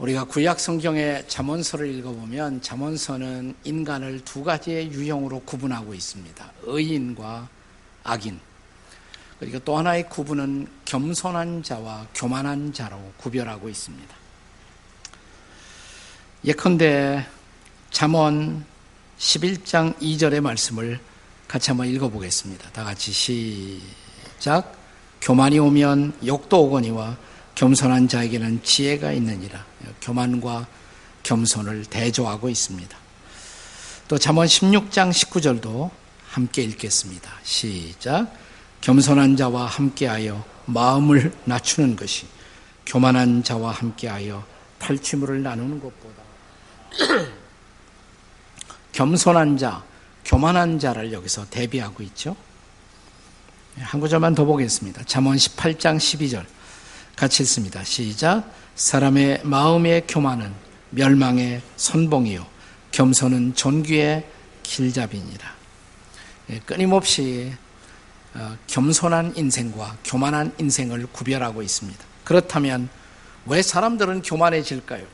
우리가 구약 성경의 잠언서를 읽어보면 잠언서는 인간을 두 가지의 유형으로 구분하고 있습니다. 의인과 악인. 그리고 또 하나의 구분은 겸손한 자와 교만한 자로 구별하고 있습니다. 예컨대 잠언 11장 2절의 말씀을 같이 한번 읽어보겠습니다. 다 같이 시작. 교만이 오면 욕도 오거니와 겸손한 자에게는 지혜가 있느니라. 교만과 겸손을 대조하고 있습니다. 또 잠언 16장 19절도 함께 읽겠습니다. 시작. 겸손한 자와 함께하여 마음을 낮추는 것이 교만한 자와 함께하여 탈취물을 나누는 것보다 겸손한 자, 교만한 자를 여기서 대비하고 있죠. 한 구절만 더 보겠습니다. 잠언 18장 12절 같이 읽습니다. 시작. 사람의 마음의 교만은 멸망의 선봉이요 겸손은 존귀의 길잡이니라. 예, 끊임없이 어, 겸손한 인생과 교만한 인생을 구별하고 있습니다. 그렇다면 왜 사람들은 교만해질까요?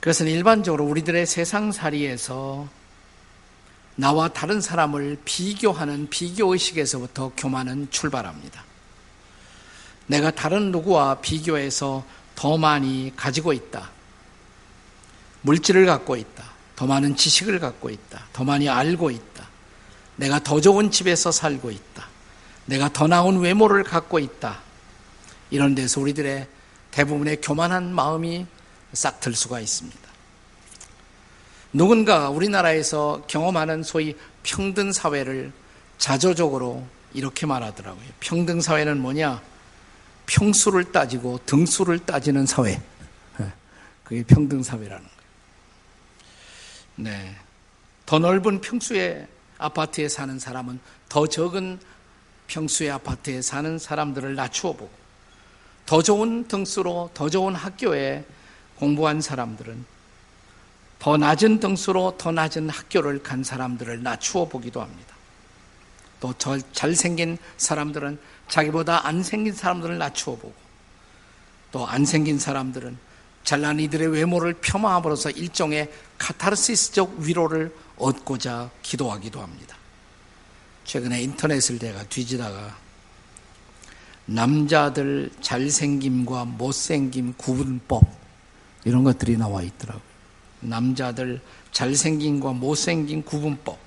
그것은 일반적으로 우리들의 세상살이에서 나와 다른 사람을 비교하는 비교의식에서부터 교만은 출발합니다. 내가 다른 누구와 비교해서 더 많이 가지고 있다. 물질을 갖고 있다. 더 많은 지식을 갖고 있다. 더 많이 알고 있다. 내가 더 좋은 집에서 살고 있다. 내가 더 나은 외모를 갖고 있다. 이런 데서 우리들의 대부분의 교만한 마음이 싹 들 수가 있습니다. 누군가 우리나라에서 경험하는 소위 평등 사회를 자조적으로 이렇게 말하더라고요. 평등 사회는 뭐냐? 평수를 따지고 등수를 따지는 사회. 예, 그게 평등 사회라는 거예요. 네. 더 넓은 평수의 아파트에 사는 사람은 더 적은 평수의 아파트에 사는 사람들을 낮추어 보고 더 좋은 등수로 더 좋은 학교에 공부한 사람들은 더 낮은 등수로 더 낮은 학교를 간 사람들을 낮추어 보기도 합니다. 또 잘생긴 사람들은 자기보다 안 생긴 사람들을 낮추어 보고 또 안 생긴 사람들은 잘난 이들의 외모를 폄하함으로써 일종의 카타르시스적 위로를 얻고자 기도하기도 합니다. 최근에 인터넷을 내가 뒤지다가 남자들 잘생김과 못생김 구분법 이런 것들이 나와 있더라고요. 남자들 잘생김과 못생긴 구분법.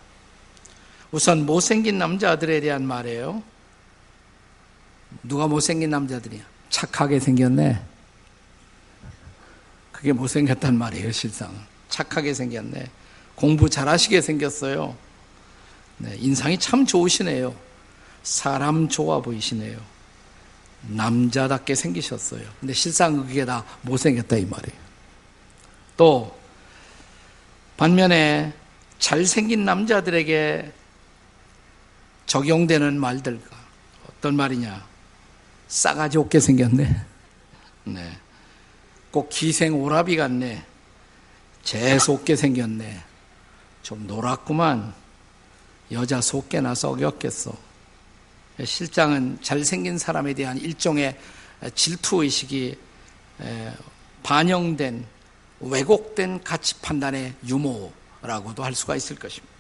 우선 못생긴 남자들에 대한 말이에요. 누가 못생긴 남자들이야? 착하게 생겼네. 그게 못생겼단 말이에요, 실상. 착하게 생겼네. 공부 잘하시게 생겼어요. 네, 인상이 참 좋으시네요. 사람 좋아 보이시네요. 남자답게 생기셨어요. 근데 실상 그게 다 못생겼다 이 말이에요. 또 반면에 잘생긴 남자들에게 적용되는 말들과 어떤 말이냐? 싸가지 없게 생겼네. 네. 꼭 기생 오라비 같네. 재수 없게 생겼네. 좀 노랗구만. 여자 속개나 썩였겠어. 실장은 잘생긴 사람에 대한 일종의 질투의식이 반영된 왜곡된 가치 판단의 유모라고도 할 수가 있을 것입니다.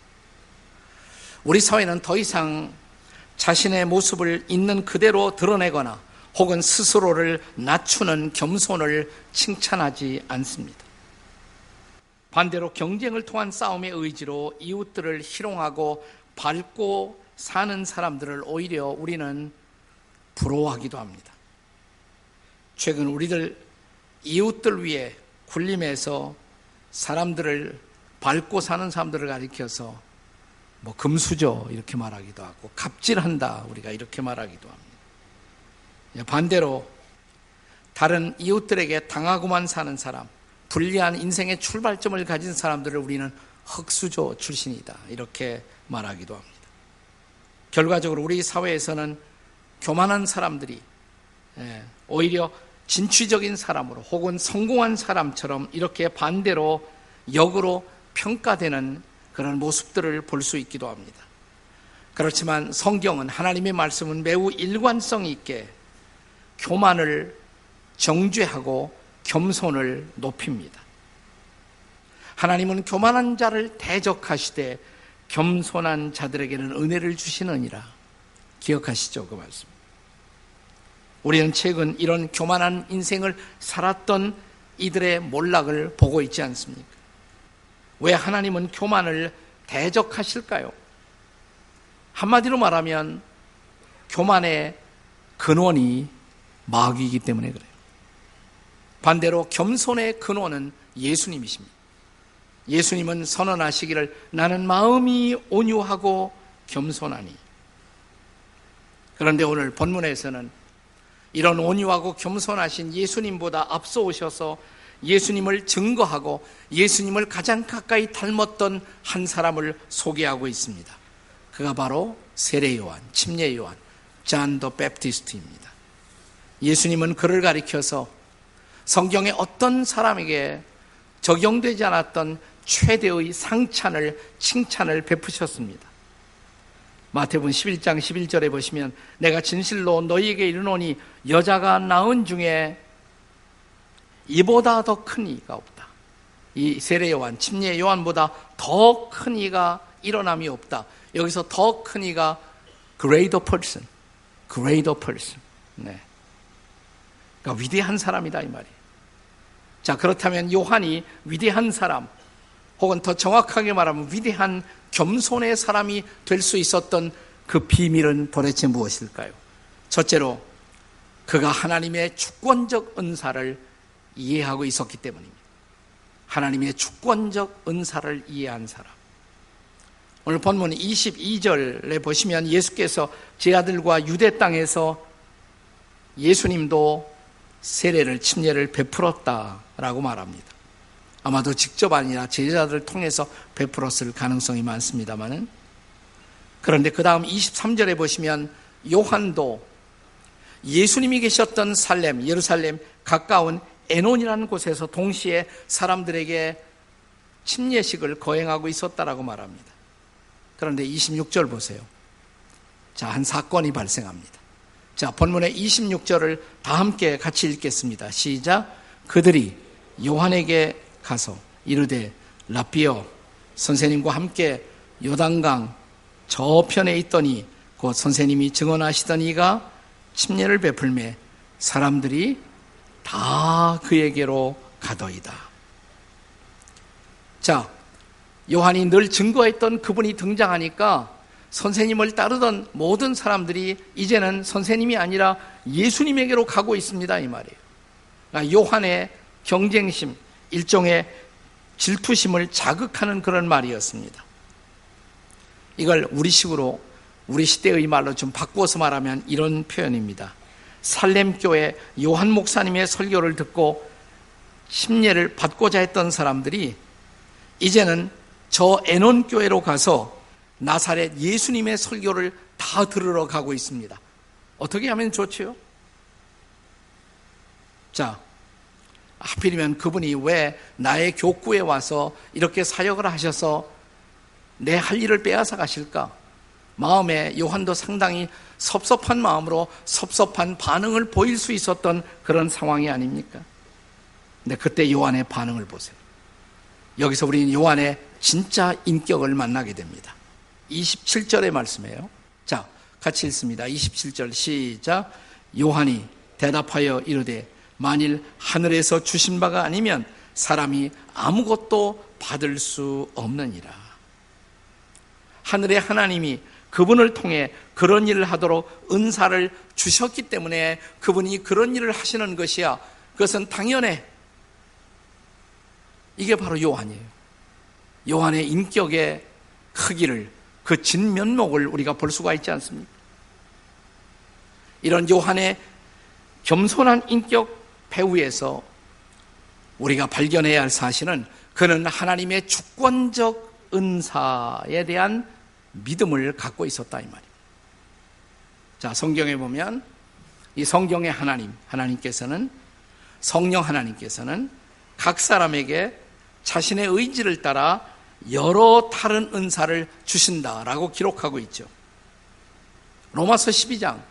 우리 사회는 더 이상 자신의 모습을 있는 그대로 드러내거나 혹은 스스로를 낮추는 겸손을 칭찬하지 않습니다. 반대로 경쟁을 통한 싸움의 의지로 이웃들을 희롱하고 밟고 사는 사람들을 오히려 우리는 부러워하기도 합니다. 최근 우리들 이웃들 위해 군림해서 사람들을 밟고 사는 사람들을 가리켜서 뭐 금수저 이렇게 말하기도 하고 갑질한다 우리가 이렇게 말하기도 합니다. 반대로 다른 이웃들에게 당하고만 사는 사람, 불리한 인생의 출발점을 가진 사람들을 우리는 흑수저 출신이다 이렇게 말하기도 합니다. 결과적으로 우리 사회에서는 교만한 사람들이 예, 오히려 진취적인 사람으로 혹은 성공한 사람처럼 이렇게 반대로 역으로 평가되는 그런 모습들을 볼 수 있기도 합니다. 그렇지만 성경은 하나님의 말씀은 매우 일관성 있게 교만을 정죄하고 겸손을 높입니다. 하나님은 교만한 자를 대적하시되 겸손한 자들에게는 은혜를 주시느니라. 기억하시죠? 그 말씀. 우리는 최근 이런 교만한 인생을 살았던 이들의 몰락을 보고 있지 않습니까? 왜 하나님은 교만을 대적하실까요? 한마디로 말하면 교만의 근원이 마귀이기 때문에 그래요. 반대로 겸손의 근원은 예수님이십니다. 예수님은 선언하시기를 나는 마음이 온유하고 겸손하니. 그런데 오늘 본문에서는 이런 온유하고 겸손하신 예수님보다 앞서 오셔서 예수님을 증거하고 예수님을 가장 가까이 닮았던 한 사람을 소개하고 있습니다. 그가 바로 세례 요한, 침례 요한, 잔더 베프티스트입니다. 예수님은 그를 가리켜서 성경의 어떤 사람에게 적용되지 않았던 최대의 상찬을 칭찬을 베푸셨습니다. 마태복음 11장 11절에 보시면 내가 진실로 너희에게 이르노니 여자가 낳은 중에 이보다 더 큰 이가 없다. 이 세례 요한, 침례 요한보다 더 큰 이가 일어남이 없다. 여기서 더 큰 이가 greater person, greater person. 네. 그러니까 위대한 사람이다 이 말이에요. 자 그렇다면 요한이 위대한 사람, 혹은 더 정확하게 말하면 위대한 겸손의 사람이 될 수 있었던 그 비밀은 도대체 무엇일까요? 첫째로 그가 하나님의 주권적 은사를 이해하고 있었기 때문입니다. 하나님의 주권적 은사를 이해한 사람. 오늘 본문 22절에 보시면 예수께서 제 아들과 유대 땅에서 예수님도 세례를 침례를 베풀었다라고 말합니다. 아마도 직접 아니라 제자들을 통해서 베풀었을 가능성이 많습니다만은 그런데 그 다음 23절에 보시면 요한도 예수님이 계셨던 살렘, 예루살렘 가까운 에논이라는 곳에서 동시에 사람들에게 침례식을 거행하고 있었다라고 말합니다. 그런데 26절 보세요. 자, 한 사건이 발생합니다. 자, 본문의 26절을 다 함께 같이 읽겠습니다. 시작. 그들이 요한에게 가서 이르되 라피어 선생님과 함께 요단강 저편에 있더니 곧 선생님이 증언하시던 이가 침례를 베풀매 사람들이 다 그에게로 가더이다. 자, 요한이 늘 증거했던 그분이 등장하니까 선생님을 따르던 모든 사람들이 이제는 선생님이 아니라 예수님에게로 가고 있습니다. 이 말이에요. 그러니까 요한의 경쟁심, 일종의 질투심을 자극하는 그런 말이었습니다. 이걸 우리식으로 우리 시대의 말로 좀 바꾸어서 말하면 이런 표현입니다. 살렘교회 요한 목사님의 설교를 듣고 심례를 받고자 했던 사람들이 이제는 저 에논 교회로 가서 나사렛 예수님의 설교를 다 들으러 가고 있습니다. 어떻게 하면 좋지요? 자, 하필이면 그분이 왜 나의 교구에 와서 이렇게 사역을 하셔서 내 할 일을 빼앗아 가실까? 마음에 요한도 상당히 섭섭한 마음으로 섭섭한 반응을 보일 수 있었던 그런 상황이 아닙니까? 근데 그때 요한의 반응을 보세요. 여기서 우리는 요한의 진짜 인격을 만나게 됩니다. 27절의 말씀이에요. 자, 같이 읽습니다. 27절 시작. 요한이 대답하여 이르되 만일 하늘에서 주신 바가 아니면 사람이 아무것도 받을 수 없느니라. 하늘의 하나님이 그분을 통해 그런 일을 하도록 은사를 주셨기 때문에 그분이 그런 일을 하시는 것이야. 그것은 당연해. 이게 바로 요한이에요. 요한의 인격의 크기를, 그 진면목을 우리가 볼 수가 있지 않습니까? 이런 요한의 겸손한 인격 배후에서 우리가 발견해야 할 사실은 그는 하나님의 주권적 은사에 대한 믿음을 갖고 있었다 이 말입니다. 자, 성경에 보면 이 성경의 하나님, 하나님께서는 성령 하나님께서는 각 사람에게 자신의 의지를 따라 여러 다른 은사를 주신다라고 기록하고 있죠. 로마서 12장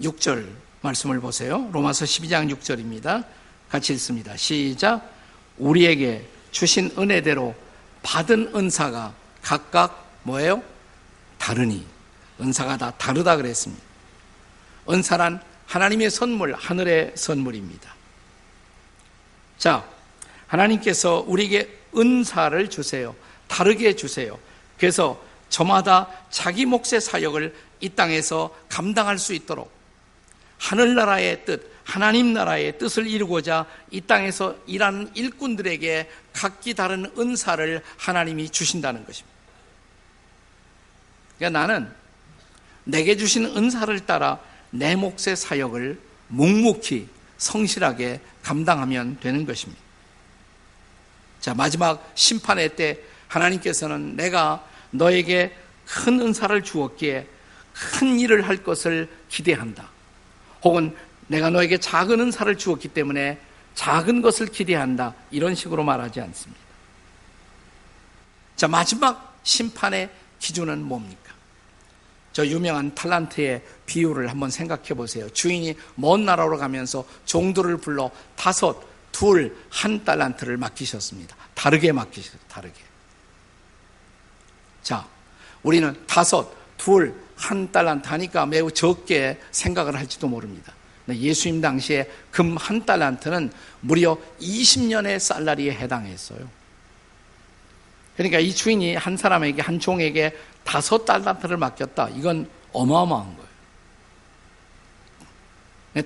6절 말씀을 보세요. 로마서 12장 6절입니다. 같이 읽습니다. 시작. 우리에게 주신 은혜대로 받은 은사가 각각 뭐예요? 다르니. 은사가 다 다르다 그랬습니다. 은사란 하나님의 선물, 하늘의 선물입니다. 자, 하나님께서 우리에게 은사를 주세요. 다르게 주세요. 그래서 저마다 자기 몫의 사역을 이 땅에서 감당할 수 있도록 하늘나라의 뜻, 하나님 나라의 뜻을 이루고자 이 땅에서 일하는 일꾼들에게 각기 다른 은사를 하나님이 주신다는 것입니다. 그러니까 나는 내게 주신 은사를 따라 내 몫의 사역을 묵묵히 성실하게 감당하면 되는 것입니다. 자, 마지막 심판의 때 하나님께서는 내가 너에게 큰 은사를 주었기에 큰 일을 할 것을 기대한다. 혹은 내가 너에게 작은 은사를 주었기 때문에 작은 것을 기대한다. 이런 식으로 말하지 않습니다. 자, 마지막 심판의 기준은 뭡니까? 저 유명한 탈란트의 비유를 한번 생각해 보세요. 주인이 먼 나라로 가면서 종들을 불러 다섯, 둘, 한 달란트를 맡기셨습니다. 다르게 맡기셨어요. 다르게. 자, 우리는 다섯, 둘, 한 달란트 하니까 매우 적게 생각을 할지도 모릅니다. 예수님 당시에 금 한 달란트는 무려 20년의 살라리에 해당했어요. 그러니까 이 주인이 한 사람에게, 한 종에게 다섯 달란트를 맡겼다. 이건 어마어마한 거예요.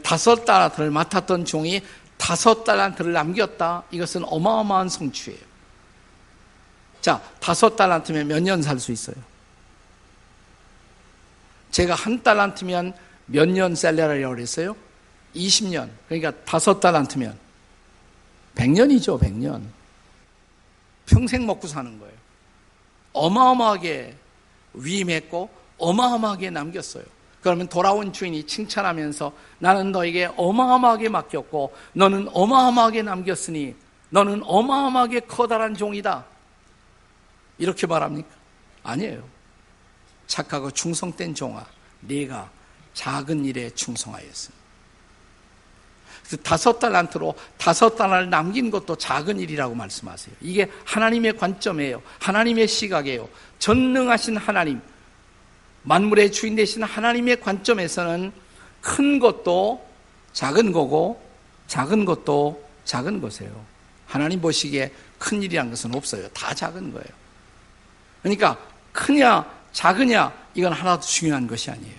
다섯 달란트를 맡았던 종이 다섯 달란트를 남겼다. 이것은 어마어마한 성취예요. 자, 다섯 달란트면 몇 년 살 수 있어요? 제가 한 달란트면 몇 년 셀러라고 그랬어요? 20년. 그러니까 다섯 달란트면 100년이죠, 100년. 평생 먹고 사는 거예요. 어마어마하게 위임했고 어마어마하게 남겼어요. 그러면 돌아온 주인이 칭찬하면서 나는 너에게 어마어마하게 맡겼고 너는 어마어마하게 남겼으니 너는 어마어마하게 커다란 종이다. 이렇게 말합니까? 아니에요. 착하고 충성된 종아, 네가 작은 일에 충성하였으니. 다 섯 달란트로 다섯 달을 남긴 것도 작은 일이라고 말씀하세요. 이게 하나님의 관점이에요. 하나님의 시각이에요. 전능하신 하나님, 만물의 주인 되신 하나님의 관점에서는 큰 것도 작은 거고 작은 것도 작은 것이에요. 하나님 보시기에 큰 일이란 것은 없어요. 다 작은 거예요. 그러니까 크냐 작으냐 이건 하나도 중요한 것이 아니에요.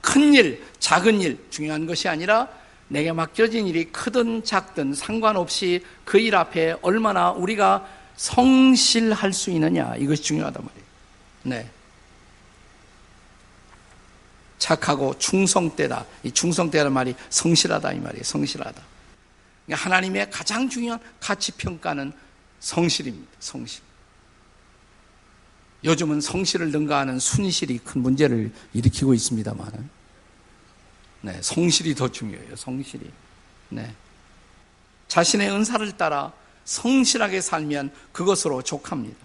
큰 일, 작은 일 중요한 것이 아니라 내게 맡겨진 일이 크든 작든 상관없이 그 일 앞에 얼마나 우리가 성실할 수 있느냐 이것이 중요하단 말이에요. 네. 착하고 충성되다. 이 충성되다는 말이 성실하다 이 말이에요. 성실하다. 그러니까 하나님의 가장 중요한 가치 평가는 성실입니다. 성실. 요즘은 성실을 능가하는 순실이 큰 문제를 일으키고 있습니다만, 네, 성실이 더 중요해요. 성실이. 네. 자신의 은사를 따라 성실하게 살면 그것으로 족합니다.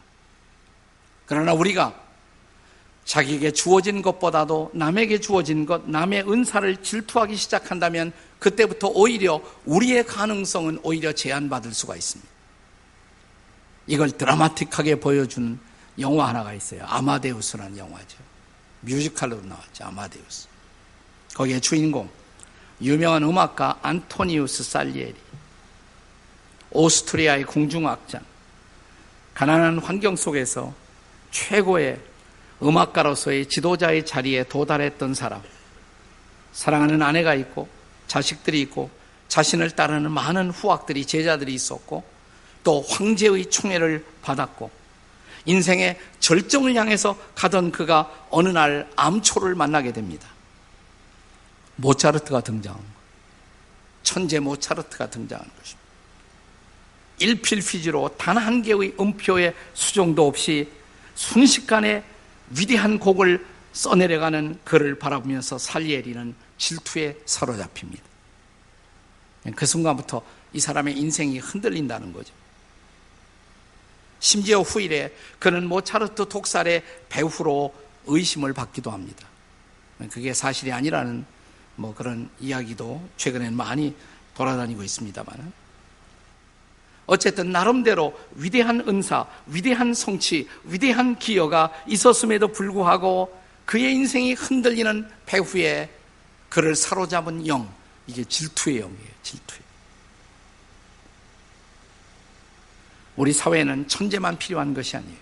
그러나 우리가 자기에게 주어진 것보다도 남에게 주어진 것, 남의 은사를 질투하기 시작한다면 그때부터 오히려 우리의 가능성은 오히려 제한받을 수가 있습니다. 이걸 드라마틱하게 보여주는 영화 하나가 있어요. 아마데우스라는 영화죠. 뮤지컬로 나왔죠. 아마데우스. 거기에 주인공 유명한 음악가 안토니우스 살리에리 오스트리아의 궁중악장 가난한 환경 속에서 최고의 음악가로서의 지도자의 자리에 도달했던 사람 사랑하는 아내가 있고 자식들이 있고 자신을 따르는 많은 후학들이 제자들이 있었고 또 황제의 총애를 받았고 인생의 절정을 향해서 가던 그가 어느 날 암초를 만나게 됩니다. 모차르트가 등장한 거예요. 천재 모차르트가 등장한 것입니다. 일필휘지로 단 한 개의 음표의 수정도 없이 순식간에 위대한 곡을 써내려가는 그를 바라보면서 살리에리는 질투에 사로잡힙니다. 그 순간부터 이 사람의 인생이 흔들린다는 거죠. 심지어 후일에 그는 모차르트 독살의 배후로 의심을 받기도 합니다. 그게 사실이 아니라는 뭐 그런 이야기도 최근에 많이 돌아다니고 있습니다만 어쨌든 나름대로 위대한 은사, 위대한 성취, 위대한 기여가 있었음에도 불구하고 그의 인생이 흔들리는 배후에 그를 사로잡은 영, 이게 질투의 영이에요, 질투. 우리 사회에는 천재만 필요한 것이 아니에요.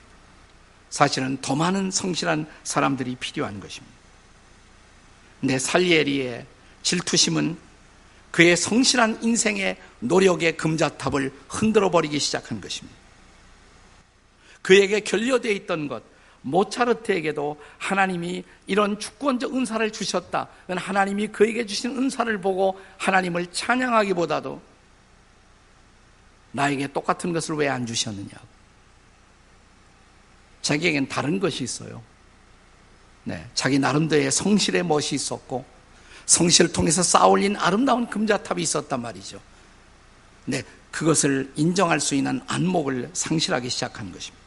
사실은 더 많은 성실한 사람들이 필요한 것입니다. 근데 살리에리의 질투심은 그의 성실한 인생의 노력의 금자탑을 흔들어 버리기 시작한 것입니다. 그에게 결여되어 있던 것, 모차르트에게도 하나님이 이런 주권적 은사를 주셨다. 하나님이 그에게 주신 은사를 보고 하나님을 찬양하기보다도 나에게 똑같은 것을 왜 안 주셨느냐고. 자기에겐 다른 것이 있어요. 네, 자기 나름대로의 성실의 멋이 있었고, 성실을 통해서 쌓아올린 아름다운 금자탑이 있었단 말이죠. 네, 그것을 인정할 수 있는 안목을 상실하기 시작한 것입니다.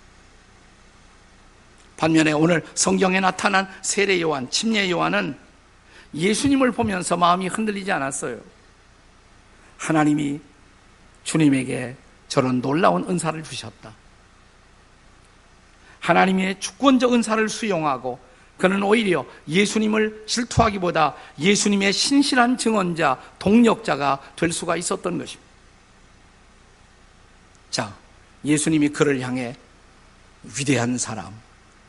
반면에 오늘 성경에 나타난 세례 요한, 침례 요한은 예수님을 보면서 마음이 흔들리지 않았어요. 하나님이 주님에게 저런 놀라운 은사를 주셨다. 하나님의 주권적 은사를 수용하고 그는 오히려 예수님을 질투하기보다 예수님의 신실한 증언자, 동력자가 될 수가 있었던 것입니다. 자, 예수님이 그를 향해 위대한 사람,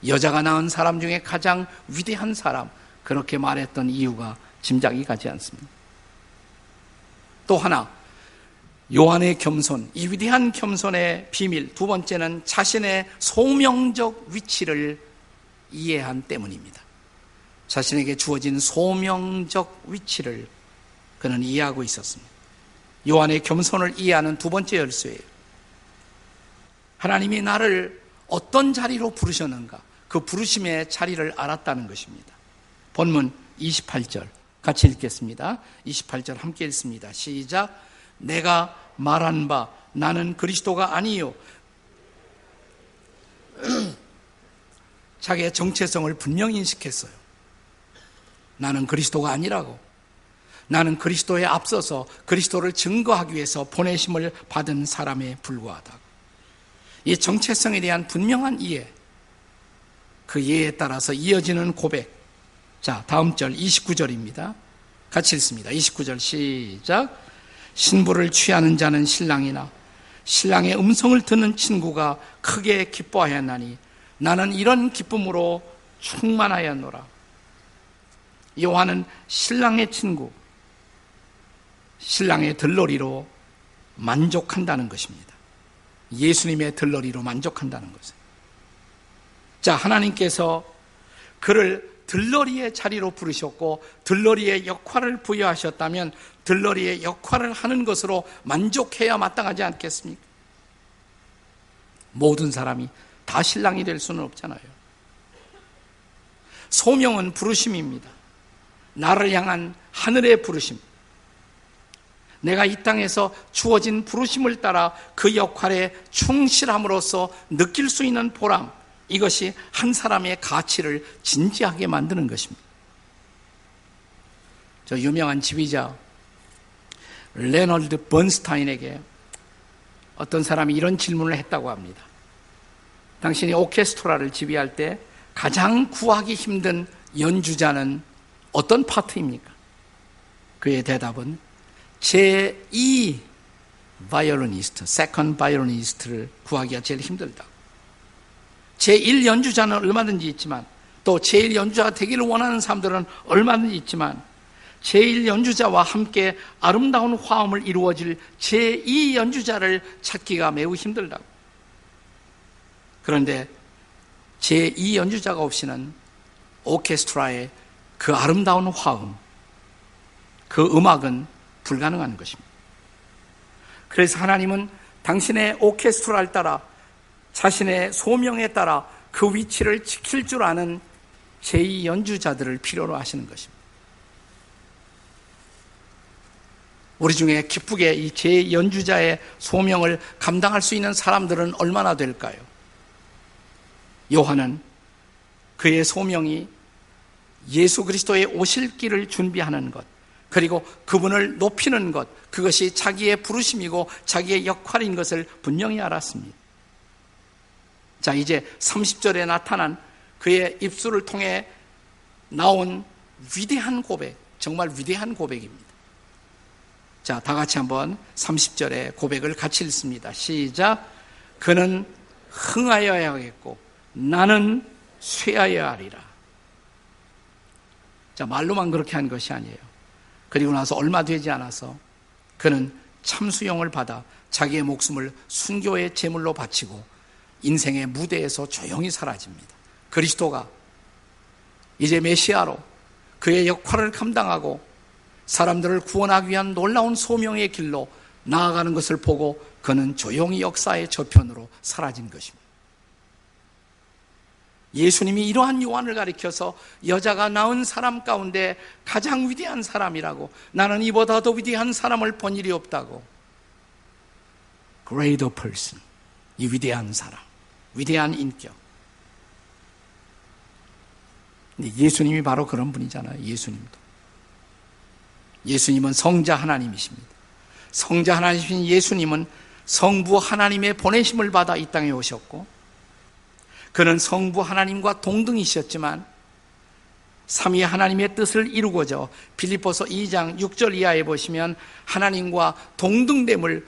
여자가 낳은 사람 중에 가장 위대한 사람, 그렇게 말했던 이유가 짐작이 가지 않습니다. 또 하나, 요한의 겸손, 이 위대한 겸손의 비밀, 두 번째는 자신의 소명적 위치를 이해한 때문입니다. 자신에게 주어진 소명적 위치를 그는 이해하고 있었습니다. 요한의 겸손을 이해하는 두 번째 열쇠예요. 하나님이 나를 어떤 자리로 부르셨는가, 그 부르심의 자리를 알았다는 것입니다. 본문 28절 같이 읽겠습니다. 28절 함께 읽습니다. 시작. 내가 말한 바 나는 그리스도가 아니요. 자기의 정체성을 분명히 인식했어요. 나는 그리스도가 아니라고. 나는 그리스도에 앞서서 그리스도를 증거하기 위해서 보내심을 받은 사람에 불과하다고. 이 정체성에 대한 분명한 이해, 그 이해에 따라서 이어지는 고백. 자, 다음 절 29절입니다. 같이 읽습니다. 29절 시작. 신부를 취하는 자는 신랑이나 신랑의 음성을 듣는 친구가 크게 기뻐하였나니 나는 이런 기쁨으로 충만하였노라. 요한은 신랑의 친구, 신랑의 들러리로 만족한다는 것입니다. 예수님의 들러리로 만족한다는 것을. 자, 하나님께서 그를 들러리의 자리로 부르셨고 들러리의 역할을 부여하셨다면 들러리의 역할을 하는 것으로 만족해야 마땅하지 않겠습니까? 모든 사람이 다 신랑이 될 수는 없잖아요. 소명은 부르심입니다. 나를 향한 하늘의 부르심. 내가 이 땅에서 주어진 부르심을 따라 그 역할에 충실함으로써 느낄 수 있는 보람, 이것이 한 사람의 가치를 진지하게 만드는 것입니다. 저 유명한 지휘자 레너드 번스타인에게 어떤 사람이 이런 질문을 했다고 합니다. 당신이 오케스트라를 지휘할 때 가장 구하기 힘든 연주자는 어떤 파트입니까? 그의 대답은 제2 바이올리니스트, second 바이올리니스트를 구하기가 제일 힘들다. 제1 연주자는 얼마든지 있지만 또 제1 연주자가 되기를 원하는 사람들은 얼마든지 있지만 제1 연주자와 함께 아름다운 화음을 이루어질 제2 연주자를 찾기가 매우 힘들다고. 그런데 제2 연주자가 없이는 오케스트라의 그 아름다운 화음, 그 음악은 불가능한 것입니다. 그래서 하나님은 당신의 오케스트라를 따라 자신의 소명에 따라 그 위치를 지킬 줄 아는 제2 연주자들을 필요로 하시는 것입니다. 우리 중에 기쁘게 이 제2연주자의 소명을 감당할 수 있는 사람들은 얼마나 될까요? 요한은 그의 소명이 예수 그리스도의 오실 길을 준비하는 것, 그리고 그분을 높이는 것, 그것이 자기의 부르심이고 자기의 역할인 것을 분명히 알았습니다. 자, 이제 30절에 나타난 그의 입술을 통해 나온 위대한 고백, 정말 위대한 고백입니다. 자, 다 같이 한번 30절의 고백을 같이 읽습니다. 시작. 그는 흥하여야 하겠고 나는 쇠하여야 하리라. 자, 말로만 그렇게 한 것이 아니에요. 그리고 나서 얼마 되지 않아서 그는 참수용을 받아 자기의 목숨을 순교의 제물로 바치고 인생의 무대에서 조용히 사라집니다. 그리스도가 이제 메시아로 그의 역할을 감당하고 사람들을 구원하기 위한 놀라운 소명의 길로 나아가는 것을 보고 그는 조용히 역사의 저편으로 사라진 것입니다. 예수님이 이러한 요한을 가리켜서 여자가 낳은 사람 가운데 가장 위대한 사람이라고 나는 이보다 더 위대한 사람을 본 일이 없다고. Greater person. 이 위대한 사람. 위대한 인격. 예수님이 바로 그런 분이잖아요 예수님도. 예수님은 성자 하나님이십니다. 성자 하나님이신 예수님은 성부 하나님의 보내심을 받아 이 땅에 오셨고 그는 성부 하나님과 동등이셨지만 삼위 하나님의 뜻을 이루고자 빌립보서 2장 6절 이하에 보시면 하나님과 동등됨을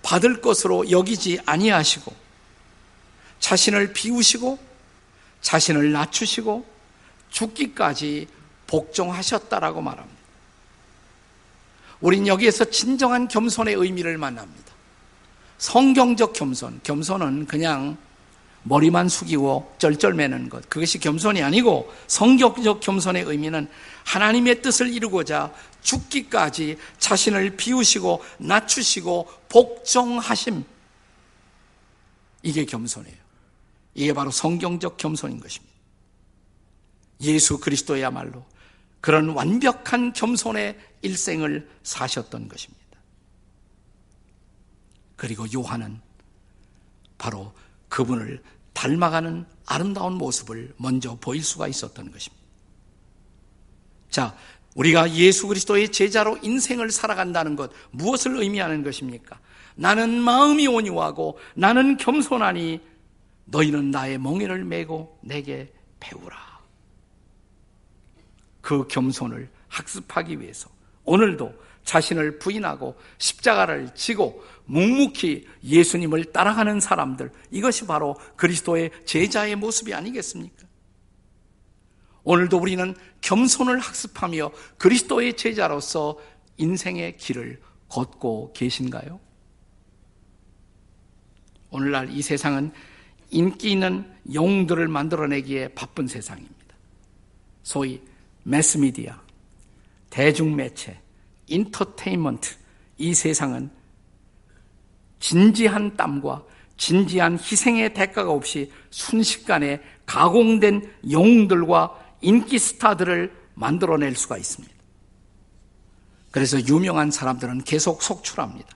받을 것으로 여기지 아니하시고 자신을 비우시고 자신을 낮추시고 죽기까지 복종하셨다라고 말합니다. 우린 여기에서 진정한 겸손의 의미를 만납니다. 성경적 겸손, 겸손은 그냥 머리만 숙이고 쩔쩔매는 것. 그것이 겸손이 아니고 성격적 겸손의 의미는 하나님의 뜻을 이루고자 죽기까지 자신을 비우시고 낮추시고 복종하심. 이게 겸손이에요. 이게 바로 성경적 겸손인 것입니다. 예수 그리스도야말로 그런 완벽한 겸손의 일생을 사셨던 것입니다. 그리고 요한은 바로 그분을 닮아가는 아름다운 모습을 먼저 보일 수가 있었던 것입니다. 자, 우리가 예수 그리스도의 제자로 인생을 살아간다는 것 무엇을 의미하는 것입니까? 나는 마음이 온유하고 나는 겸손하니 너희는 나의 멍에를 메고 내게 배우라. 그 겸손을 학습하기 위해서 오늘도 자신을 부인하고 십자가를 지고 묵묵히 예수님을 따라가는 사람들, 이것이 바로 그리스도의 제자의 모습이 아니겠습니까? 오늘도 우리는 겸손을 학습하며 그리스도의 제자로서 인생의 길을 걷고 계신가요? 오늘날 이 세상은 인기 있는 영웅들을 만들어내기에 바쁜 세상입니다. 소위 매스미디어, 대중매체, 인터테인먼트, 이 세상은 진지한 땀과 진지한 희생의 대가가 없이 순식간에 가공된 영웅들과 인기 스타들을 만들어낼 수가 있습니다. 그래서 유명한 사람들은 계속 속출합니다.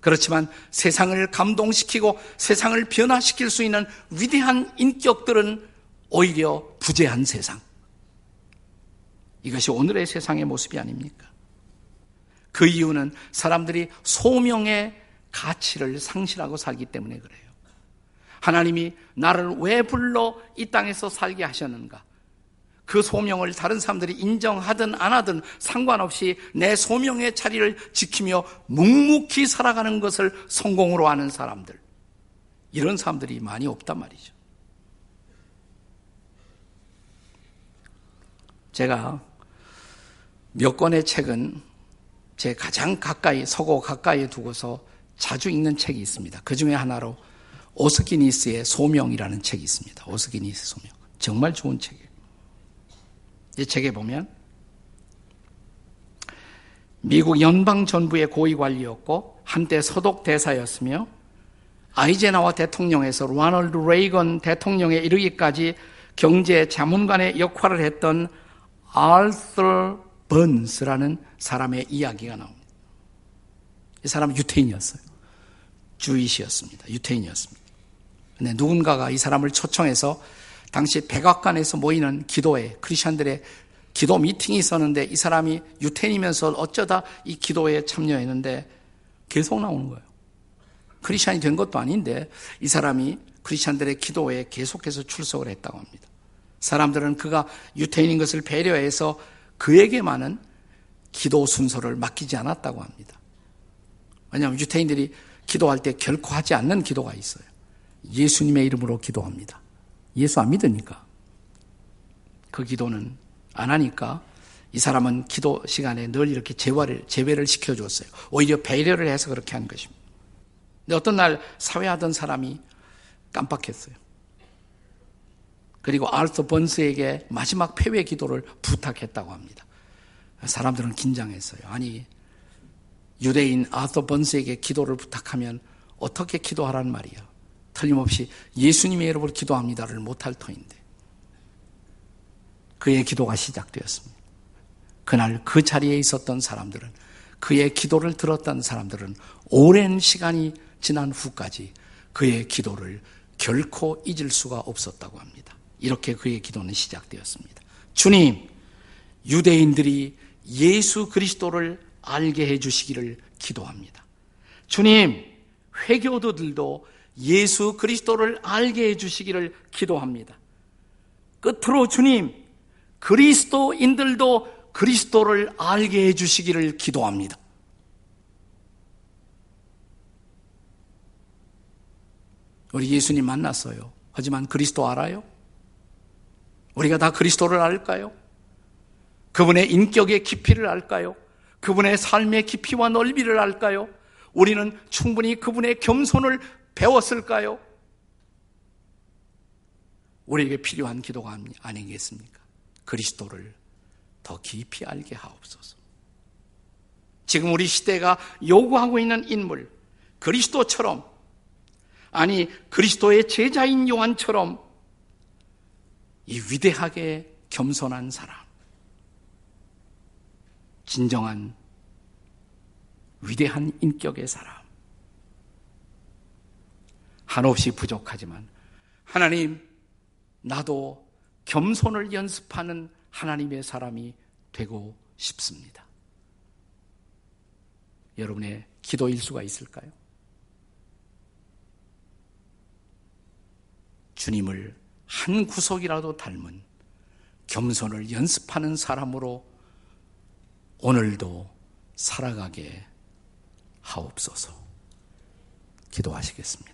그렇지만 세상을 감동시키고 세상을 변화시킬 수 있는 위대한 인격들은 오히려 부재한 세상. 이것이 오늘의 세상의 모습이 아닙니까? 그 이유는 사람들이 소명의 가치를 상실하고 살기 때문에 그래요. 하나님이 나를 왜 불러 이 땅에서 살게 하셨는가? 그 소명을 다른 사람들이 인정하든 안 하든 상관없이 내 소명의 자리를 지키며 묵묵히 살아가는 것을 성공으로 하는 사람들. 이런 사람들이 많이 없단 말이죠. 제가 몇 권의 책은 제 가장 가까이, 서고 가까이 두고서 자주 읽는 책이 있습니다. 그 중에 하나로 오스기니스의 소명이라는 책이 있습니다. 오스기니스 소명. 정말 좋은 책이에요. 이 책에 보면 미국 연방 정부의 고위 관리였고 한때 서독 대사였으며 아이제나와 대통령에서 로널드 레이건 대통령에 이르기까지 경제 자문관의 역할을 했던 알서 번스라는 사람의 이야기가 나옵니다. 이 사람은 유태인이었어요. 주이시였습니다. 유태인이었습니다. 근데 누군가가 이 사람을 초청해서 당시 백악관에서 모이는 기도회, 크리스천들의 기도 미팅이 있었는데 이 사람이 유태인이면서 어쩌다 이 기도에 참여했는데 계속 나오는 거예요. 크리스찬이 된 것도 아닌데 이 사람이 크리스찬들의 기도에 계속해서 출석을 했다고 합니다. 사람들은 그가 유태인인 것을 배려해서 그에게만은 기도 순서를 맡기지 않았다고 합니다. 왜냐하면 유태인들이 기도할 때 결코 하지 않는 기도가 있어요. 예수님의 이름으로 기도합니다. 예수 안 믿으니까. 그 기도는 안 하니까 이 사람은 기도 시간에 늘 이렇게 재활을, 재배를 시켜줬어요. 오히려 배려를 해서 그렇게 한 것입니다. 근데 어떤 날 사회하던 사람이 깜빡했어요. 그리고 알터 번스에게 마지막 폐회 기도를 부탁했다고 합니다. 사람들은 긴장했어요. 아니, 유대인 아터 번스에게 기도를 부탁하면 어떻게 기도하란 말이야. 틀림없이 예수님의 이름으로 기도합니다를 못할 터인데. 그의 기도가 시작되었습니다. 그날 그 자리에 있었던 사람들은 그의 기도를 들었던 사람들은 오랜 시간이 지난 후까지 그의 기도를 결코 잊을 수가 없었다고 합니다. 이렇게 그의 기도는 시작되었습니다. 주님, 유대인들이 예수 그리스도를 알게 해 주시기를 기도합니다. 주님, 회교도들도 예수 그리스도를 알게 해 주시기를 기도합니다. 끝으로 주님, 그리스도인들도 그리스도를 알게 해 주시기를 기도합니다. 우리 예수님 만났어요. 하지만 그리스도 알아요? 우리가 다 그리스도를 알까요? 그분의 인격의 깊이를 알까요? 그분의 삶의 깊이와 넓이를 알까요? 우리는 충분히 그분의 겸손을 배웠을까요? 우리에게 필요한 기도가 아니겠습니까? 그리스도를 더 깊이 알게 하옵소서. 지금 우리 시대가 요구하고 있는 인물, 그리스도처럼, 아니, 그리스도의 제자인 요한처럼 이 위대하게 겸손한 사람, 진정한 위대한 인격의 사람. 한없이 부족하지만 하나님, 나도 겸손을 연습하는 하나님의 사람이 되고 싶습니다. 여러분의 기도 일수가 있을까요? 주님을 한 구석이라도 닮은 겸손을 연습하는 사람으로 오늘도 살아가게 하옵소서. 기도하시겠습니다.